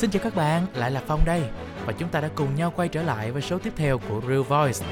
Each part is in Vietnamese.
Xin chào các bạn, lại là Phong đây và chúng ta đã cùng nhau quay trở lại với số tiếp theo của Real Voice.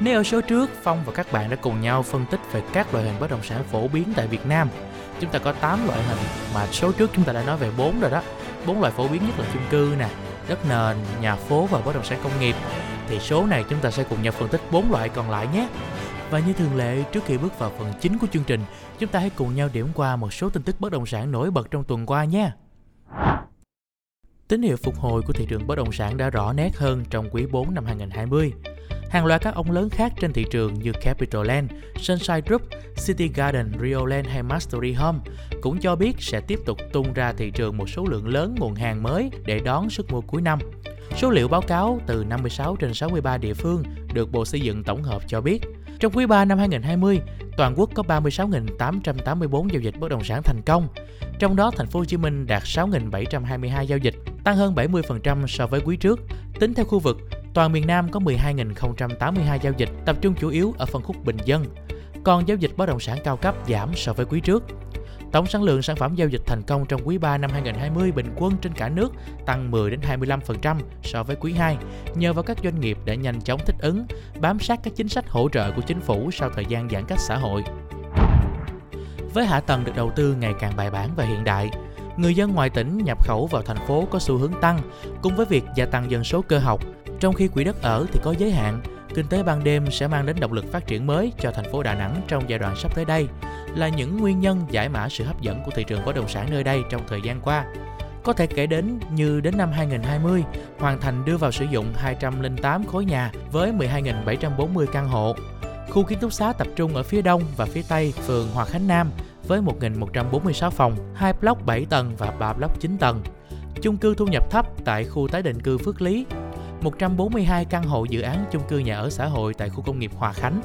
Nếu ở số trước, Phong và các bạn đã cùng nhau phân tích về các loại hình bất động sản phổ biến tại Việt Nam. Chúng ta có 8 loại hình mà số trước chúng ta đã nói về 4 rồi đó. bốn loại phổ biến nhất là chung cư nè, đất nền, nhà phố và bất động sản công nghiệp. Thì số này chúng ta sẽ cùng nhau phân tích bốn loại còn lại nhé. Và như thường lệ, trước khi bước vào phần chính của chương trình, chúng ta hãy cùng nhau điểm qua một số tin tức bất động sản nổi bật trong tuần qua nhé. Tín hiệu phục hồi của thị trường bất động sản đã rõ nét hơn trong quý 4 năm 2020. Hàng loạt các ông lớn khác trên thị trường như Capital Land, Sunshine Group, City Garden, Rio Land hay Mastery Home cũng cho biết sẽ tiếp tục tung ra thị trường một số lượng lớn nguồn hàng mới để đón sức mua cuối năm. Số liệu báo cáo từ 56 trên 63 địa phương được Bộ Xây dựng tổng hợp cho biết, trong quý 3 năm 2020, toàn quốc có 36.884 giao dịch bất động sản thành công, trong đó thành phố Hồ Chí Minh đạt 6.722 giao dịch, tăng hơn 70% so với quý trước. Tính theo khu vực, toàn miền Nam có 12.082 giao dịch, tập trung chủ yếu ở phân khúc bình dân. Còn giao dịch bất động sản cao cấp giảm so với quý trước. Tổng sản lượng sản phẩm giao dịch thành công trong quý 3 năm 2020 bình quân trên cả nước tăng 10 đến 25% so với quý 2 nhờ vào các doanh nghiệp đã nhanh chóng thích ứng, bám sát các chính sách hỗ trợ của chính phủ sau thời gian giãn cách xã hội. Với hạ tầng được đầu tư ngày càng bài bản và hiện đại, người dân ngoài tỉnh nhập khẩu vào thành phố có xu hướng tăng cùng với việc gia tăng dân số cơ học. Trong khi quỹ đất ở thì có giới hạn, kinh tế ban đêm sẽ mang đến động lực phát triển mới cho thành phố Đà Nẵng trong giai đoạn sắp tới đây là những nguyên nhân giải mã sự hấp dẫn của thị trường bất động sản nơi đây trong thời gian qua. Có thể kể đến như đến năm 2020, hoàn thành đưa vào sử dụng 208 khối nhà với 12.740 căn hộ. Khu kiến trúc xá tập trung ở phía đông và phía tây phường Hòa Khánh Nam với 1.146 phòng, 2 block 7 tầng và 3 block 9 tầng. Chung cư thu nhập thấp tại khu tái định cư Phước Lý, 142 căn hộ dự án chung cư nhà ở xã hội tại khu công nghiệp Hòa Khánh.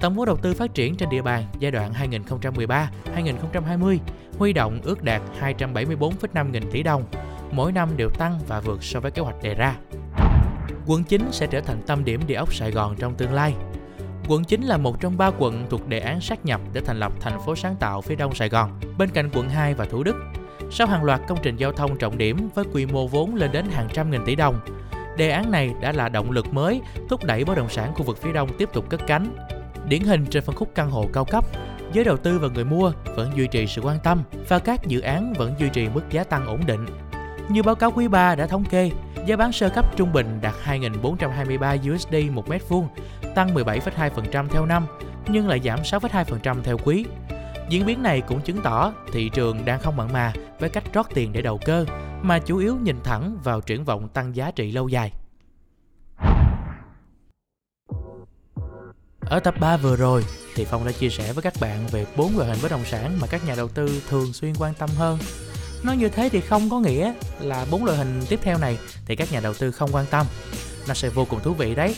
Tổng vốn đầu tư phát triển trên địa bàn giai đoạn 2013-2020 huy động ước đạt 274,5 nghìn tỷ đồng, mỗi năm đều tăng và vượt so với kế hoạch đề ra. Quận 9 sẽ trở thành tâm điểm địa ốc Sài Gòn trong tương lai. Quận 9 là một trong ba quận thuộc đề án sát nhập để thành lập thành phố sáng tạo phía đông Sài Gòn, bên cạnh quận 2 và Thủ Đức. Sau hàng loạt công trình giao thông trọng điểm với quy mô vốn lên đến hàng trăm nghìn tỷ đồng, đề án này đã là động lực mới thúc đẩy bất động sản khu vực phía đông tiếp tục cất cánh. Điển hình trên phân khúc căn hộ cao cấp, giới đầu tư và người mua vẫn duy trì sự quan tâm và các dự án vẫn duy trì mức giá tăng ổn định. Như báo cáo quý 3 đã thống kê, giá bán sơ cấp trung bình đạt 2.423 USD một mét vuông, tăng 17,2% theo năm, nhưng lại giảm 6,2% theo quý. Diễn biến này cũng chứng tỏ thị trường đang không mặn mà với cách rót tiền để đầu cơ, mà chủ yếu nhìn thẳng vào triển vọng tăng giá trị lâu dài. Ở tập 3 vừa rồi thì Phong đã chia sẻ với các bạn về bốn loại hình bất động sản mà các nhà đầu tư thường xuyên quan tâm hơn. Nói như thế thì không có nghĩa là bốn loại hình tiếp theo này thì các nhà đầu tư không quan tâm. Nó sẽ vô cùng thú vị đấy.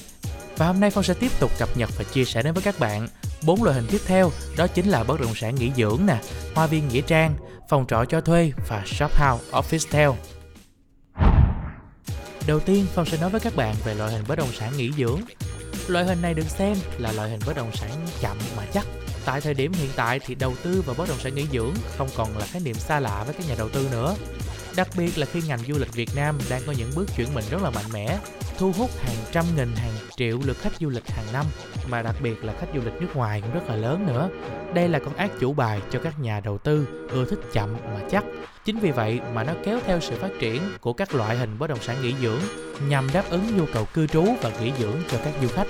Và hôm nay Phong sẽ tiếp tục cập nhật và chia sẻ đến với các bạn bốn loại hình tiếp theo đó chính là bất động sản nghỉ dưỡng nè, hoa viên nghĩa trang, phòng trọ cho thuê và shop house, office tel. Đầu tiên, Phong sẽ nói với các bạn về loại hình bất động sản nghỉ dưỡng Loại hình này được xem là loại hình bất động sản chậm mà chắc. Tại thời điểm hiện tại thì đầu tư vào bất động sản nghỉ dưỡng không còn là khái niệm xa lạ với các nhà đầu tư nữa. Đặc biệt là khi ngành du lịch Việt Nam đang có những bước chuyển mình rất là mạnh mẽ, thu hút hàng trăm nghìn, hàng triệu lượt khách du lịch hàng năm, mà đặc biệt là khách du lịch nước ngoài cũng rất là lớn nữa. Đây là con ác chủ bài cho các nhà đầu tư ưa thích chậm mà chắc. Chính vì vậy mà nó kéo theo sự phát triển của các loại hình bất động sản nghỉ dưỡng nhằm đáp ứng nhu cầu cư trú và nghỉ dưỡng cho các du khách.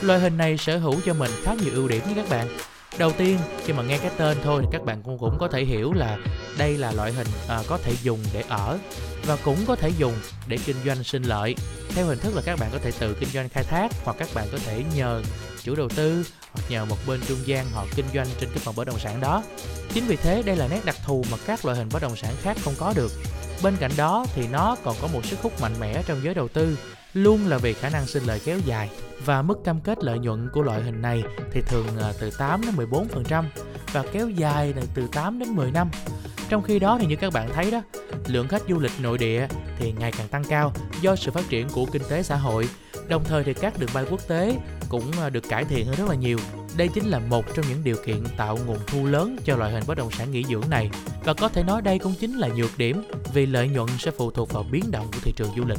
Loại hình này sở hữu cho mình khá nhiều ưu điểm nha các bạn đầu tiên khi mà nghe cái tên thôi thì các bạn cũng cũng có thể hiểu là đây là loại hình à, có thể dùng để ở và cũng có thể dùng để kinh doanh sinh lợi. Theo hình thức là các bạn có thể tự kinh doanh khai thác hoặc các bạn có thể nhờ chủ đầu tư hoặc nhờ một bên trung gian họ kinh doanh trên cái phần bất động sản đó. Chính vì thế đây là nét đặc thù mà các loại hình bất động sản khác không có được. Bên cạnh đó thì nó còn có một sức hút mạnh mẽ trong giới đầu tư luôn là vì khả năng sinh lời kéo dài và mức cam kết lợi nhuận của loại hình này thì thường ờ, từ 8 đến 14% và kéo dài là từ 8 đến 10 năm. Trong khi đó thì như các bạn thấy đó, lượng khách du lịch nội địa thì ngày càng tăng cao do sự phát triển của kinh tế xã hội. Đồng thời thì các đường bay quốc tế cũng ờ, được cải thiện hơn rất là nhiều. đây chính là một trong những điều kiện tạo nguồn thu lớn cho loại hình bất động sản nghỉ dưỡng này và có thể nói đây cũng chính là nhược điểm vì lợi nhuận sẽ phụ thuộc vào biến động của thị trường du lịch.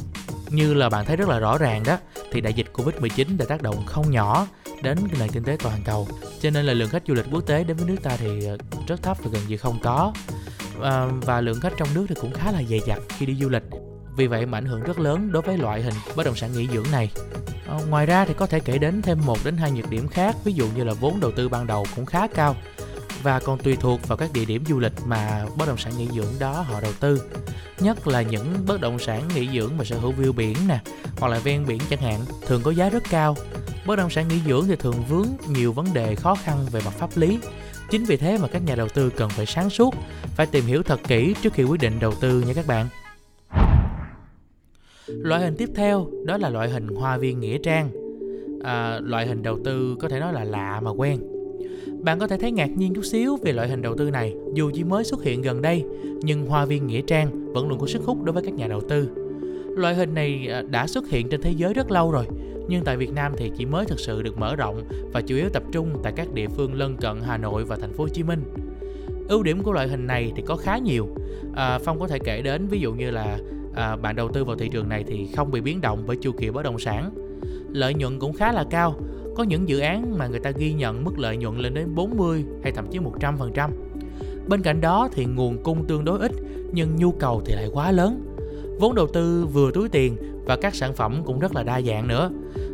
Như là bạn thấy rất là rõ ràng đó thì đại dịch Covid-19 đã tác động không nhỏ đến nền kinh tế toàn cầu. Cho nên là lượng khách du lịch quốc tế đến với nước ta thì ờ, rất thấp và gần như không có. À, và lượng khách trong nước thì cũng khá là dày dặt khi đi du lịch. Vì vậy mà ảnh hưởng rất lớn đối với loại hình bất động sản nghỉ dưỡng này. À, ngoài ra thì có thể kể đến thêm một đến hai nhược điểm khác ví dụ như là vốn đầu tư ban đầu cũng khá cao và còn tùy thuộc vào các địa điểm du lịch mà bất động sản nghỉ dưỡng đó họ đầu tư. Nhất là những bất động sản nghỉ dưỡng mà sở hữu view biển nè hoặc là ven biển chẳng hạn thường có giá rất cao. Bất động sản nghỉ dưỡng thì thường vướng nhiều vấn đề khó khăn về mặt pháp lý. Chính vì thế mà các nhà đầu tư cần phải sáng suốt phải tìm hiểu thật kỹ trước khi quyết định đầu tư nha các bạn. Loại hình tiếp theo đó là loại hình hoa viên nghĩa trang. À, loại hình đầu tư có thể nói là lạ mà quen bạn có thể thấy ngạc nhiên chút xíu về loại hình đầu tư này dù chỉ mới xuất hiện gần đây nhưng hoa viên nghĩa trang vẫn luôn có sức hút đối với các nhà đầu tư loại hình này à, đã xuất hiện trên thế giới rất lâu rồi nhưng tại Việt Nam thì chỉ mới thực sự được mở rộng và chủ yếu tập trung tại các địa phương lân cận Hà Nội và thành phố Hồ Chí Minh. Ưu điểm của loại hình này thì có khá nhiều. À, Phong có thể kể đến ví dụ như là à, bạn đầu tư vào thị trường này thì không bị biến động bởi chu kỳ bất động sản. Lợi nhuận cũng khá là cao. Có những dự án mà người ta ghi nhận mức lợi nhuận lên đến 40 hay thậm chí 100%. Bên cạnh đó thì nguồn cung tương đối ít nhưng nhu cầu thì lại quá lớn. Vốn đầu tư vừa túi tiền và các sản phẩm cũng rất là đa dạng nữa.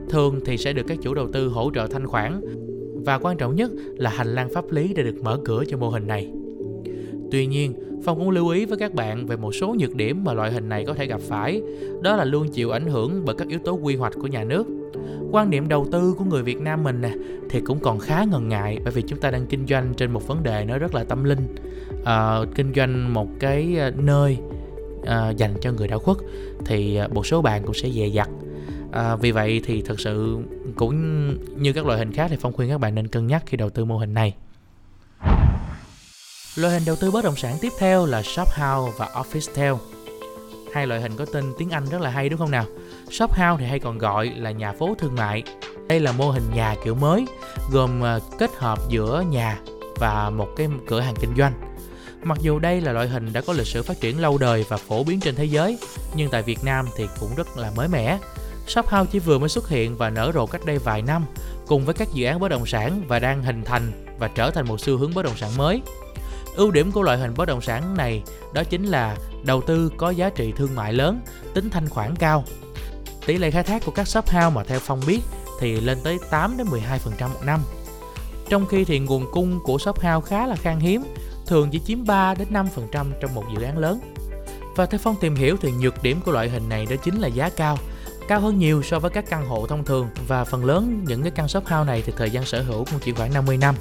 Thường thì sẽ được các chủ đầu tư hỗ trợ thanh khoản và quan trọng nhất là hành lang pháp lý đã được mở cửa cho mô hình này. Tuy nhiên, Phong cũng lưu ý với các bạn về một số nhược điểm mà loại hình này có thể gặp phải, đó là luôn chịu ảnh hưởng bởi các yếu tố quy hoạch của nhà nước. Quan niệm đầu tư của người Việt Nam mình nè thì cũng còn khá ngần ngại bởi vì chúng ta đang kinh doanh trên một vấn đề nó rất là tâm linh, à, kinh doanh một cái ờ, nơi à, dành cho người đã khuất thì một số bạn cũng sẽ dè dặt. À, vì vậy thì thật sự cũng như các loại hình khác thì phong khuyên các bạn nên cân nhắc khi đầu tư mô hình này. Loại hình đầu tư bất động sản tiếp theo là shop house và office tale hai loại hình có tên tiếng anh rất là hay đúng không nào shop house thì hay còn gọi là nhà phố thương mại đây là mô hình nhà kiểu mới gồm ờ, kết hợp giữa nhà và một cái cửa hàng kinh doanh Mặc dù đây là loại hình đã có lịch sử phát triển lâu đời và phổ biến trên thế giới, nhưng tại Việt Nam thì cũng rất là mới mẻ. Shop House chỉ vừa mới xuất hiện và nở rộ cách đây vài năm, cùng với các dự án bất động sản và đang hình thành và trở thành một xu hướng bất động sản mới. Ưu điểm của loại hình bất động sản này đó chính là đầu tư có giá trị thương mại lớn, tính thanh khoản cao. Tỷ lệ khai thác của các shop house mà theo Phong biết thì lên tới 8 đến 12% một năm. Trong khi thì nguồn cung của shop house khá là khan hiếm, thường chỉ chiếm 3 đến 5% trong một dự án lớn. Và theo Phong tìm hiểu thì nhược điểm của loại hình này đó chính là giá cao, cao hơn nhiều so với các căn hộ thông thường và phần lớn những cái căn shop house này thì thời gian sở hữu cũng chỉ khoảng 50 năm.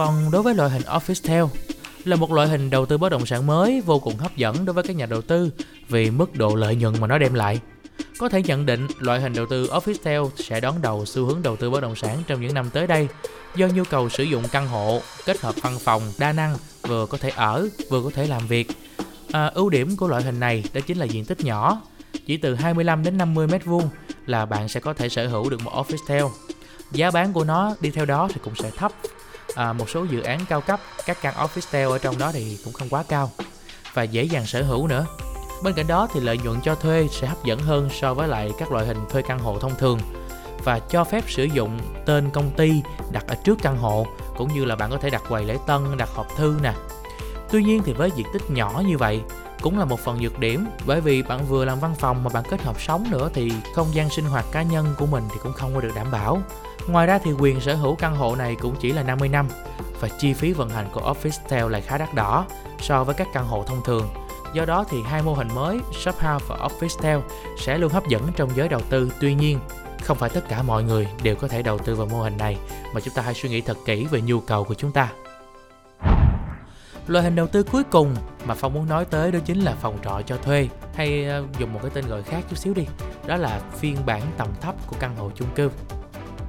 Còn đối với loại hình office Tail là một loại hình đầu tư bất động sản mới vô cùng hấp dẫn đối với các nhà đầu tư vì mức độ lợi nhuận mà nó đem lại. Có thể nhận định loại hình đầu tư office Tail sẽ đón đầu xu hướng đầu tư bất động sản trong những năm tới đây do nhu cầu sử dụng căn hộ kết hợp văn phòng đa năng vừa có thể ở vừa có thể làm việc. À, ưu điểm của loại hình này đó chính là diện tích nhỏ, chỉ từ 25 đến 50 mét vuông là bạn sẽ có thể sở hữu được một office tail. Giá bán của nó đi theo đó thì cũng sẽ thấp. À, một số dự án cao cấp, các căn office tower ở trong đó thì cũng không quá cao và dễ dàng sở hữu nữa. Bên cạnh đó thì lợi nhuận cho thuê sẽ hấp dẫn hơn so với lại các loại hình thuê căn hộ thông thường và cho phép sử dụng tên công ty đặt ở trước căn hộ cũng như là bạn có thể đặt quầy lễ tân, đặt hộp thư nè. Tuy nhiên thì với diện tích nhỏ như vậy cũng là một phần nhược điểm bởi vì bạn vừa làm văn phòng mà bạn kết hợp sống nữa thì không gian sinh hoạt cá nhân của mình thì cũng không có được đảm bảo. Ngoài ra thì quyền sở hữu căn hộ này cũng chỉ là 50 năm và chi phí vận hành của Office Tel lại khá đắt đỏ so với các căn hộ thông thường. Do đó thì hai mô hình mới, Shop House và Office Tel sẽ luôn hấp dẫn trong giới đầu tư. Tuy nhiên, không phải tất cả mọi người đều có thể đầu tư vào mô hình này mà chúng ta hãy suy nghĩ thật kỹ về nhu cầu của chúng ta loại hình đầu tư cuối cùng mà phong muốn nói tới đó chính là phòng trọ cho thuê. Hay ờ, dùng một cái tên gọi khác chút xíu đi, đó là phiên bản tầm thấp của căn hộ chung cư.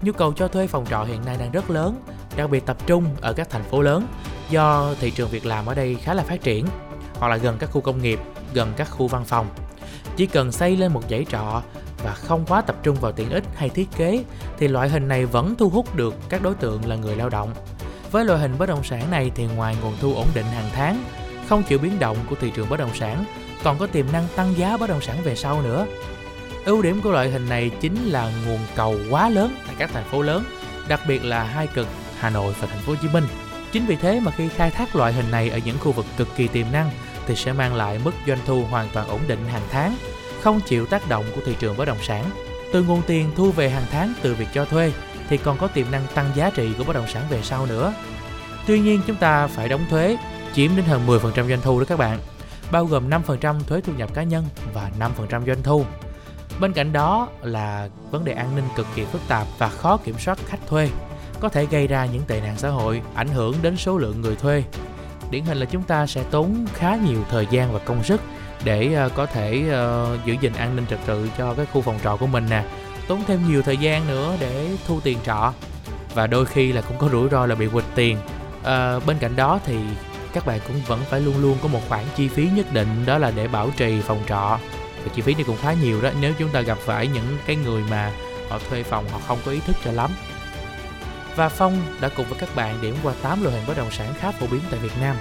Nhu cầu cho thuê phòng trọ hiện nay đang rất lớn, đặc biệt tập trung ở các thành phố lớn, do thị trường việc làm ở đây khá là phát triển, hoặc là gần các khu công nghiệp, gần các khu văn phòng. Chỉ cần xây lên một dãy trọ và không quá tập trung vào tiện ích hay thiết kế, thì loại hình này vẫn thu hút được các đối tượng là người lao động. Với loại hình bất động sản này thì ngoài nguồn thu ổn định hàng tháng, không chịu biến động của thị trường bất động sản, còn có tiềm năng tăng giá bất động sản về sau nữa. Ưu điểm của loại hình này chính là nguồn cầu quá lớn tại các thành phố lớn, đặc biệt là hai cực Hà Nội và thành phố Hồ Chí Minh. Chính vì thế mà khi khai thác loại hình này ở những khu vực cực kỳ tiềm năng thì sẽ mang lại mức doanh thu hoàn toàn ổn định hàng tháng, không chịu tác động của thị trường bất động sản. Từ nguồn tiền thu về hàng tháng từ việc cho thuê thì còn có tiềm năng tăng giá trị của bất động sản về sau nữa. Tuy nhiên chúng ta phải đóng thuế chiếm đến hơn 10% doanh thu đó các bạn, bao gồm 5% thuế thu nhập cá nhân và 5% doanh thu. Bên cạnh đó là vấn đề an ninh cực kỳ phức tạp và khó kiểm soát khách thuê, có thể gây ra những tệ nạn xã hội, ảnh hưởng đến số lượng người thuê. Điển hình là chúng ta sẽ tốn khá nhiều thời gian và công sức để ờ, có thể uh, giữ gìn an ninh trật tự cho cái khu phòng trọ của mình nè, tốn thêm nhiều thời gian nữa để thu tiền trọ và đôi khi là cũng có rủi ro là bị quỵt tiền. à, bên cạnh đó thì các bạn cũng vẫn phải luôn luôn có một khoản chi phí nhất định đó là để bảo trì phòng trọ và chi phí này cũng khá nhiều đó nếu chúng ta gặp phải những cái người mà họ thuê phòng họ không có ý thức cho lắm và Phong đã cùng với các bạn điểm qua 8 loại hình bất động sản khá phổ biến tại Việt Nam.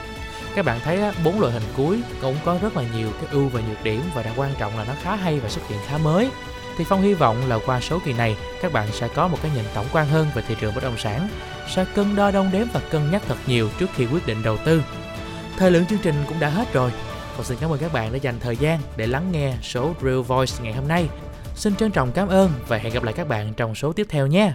Các bạn thấy bốn loại hình cuối cũng có rất là nhiều cái ưu và nhược điểm và đặc quan trọng là nó khá hay và xuất hiện khá mới. Thì Phong hy vọng là qua số kỳ này các bạn sẽ có một cái nhìn tổng quan hơn về thị trường bất động sản, sẽ cân đo đong đếm và cân nhắc thật nhiều trước khi quyết định đầu tư. Thời lượng chương trình cũng đã hết rồi. Phong xin cảm ơn các bạn đã dành thời gian để lắng nghe số Real Voice ngày hôm nay. Xin trân trọng cảm ơn và hẹn gặp lại các bạn trong số tiếp theo nhé.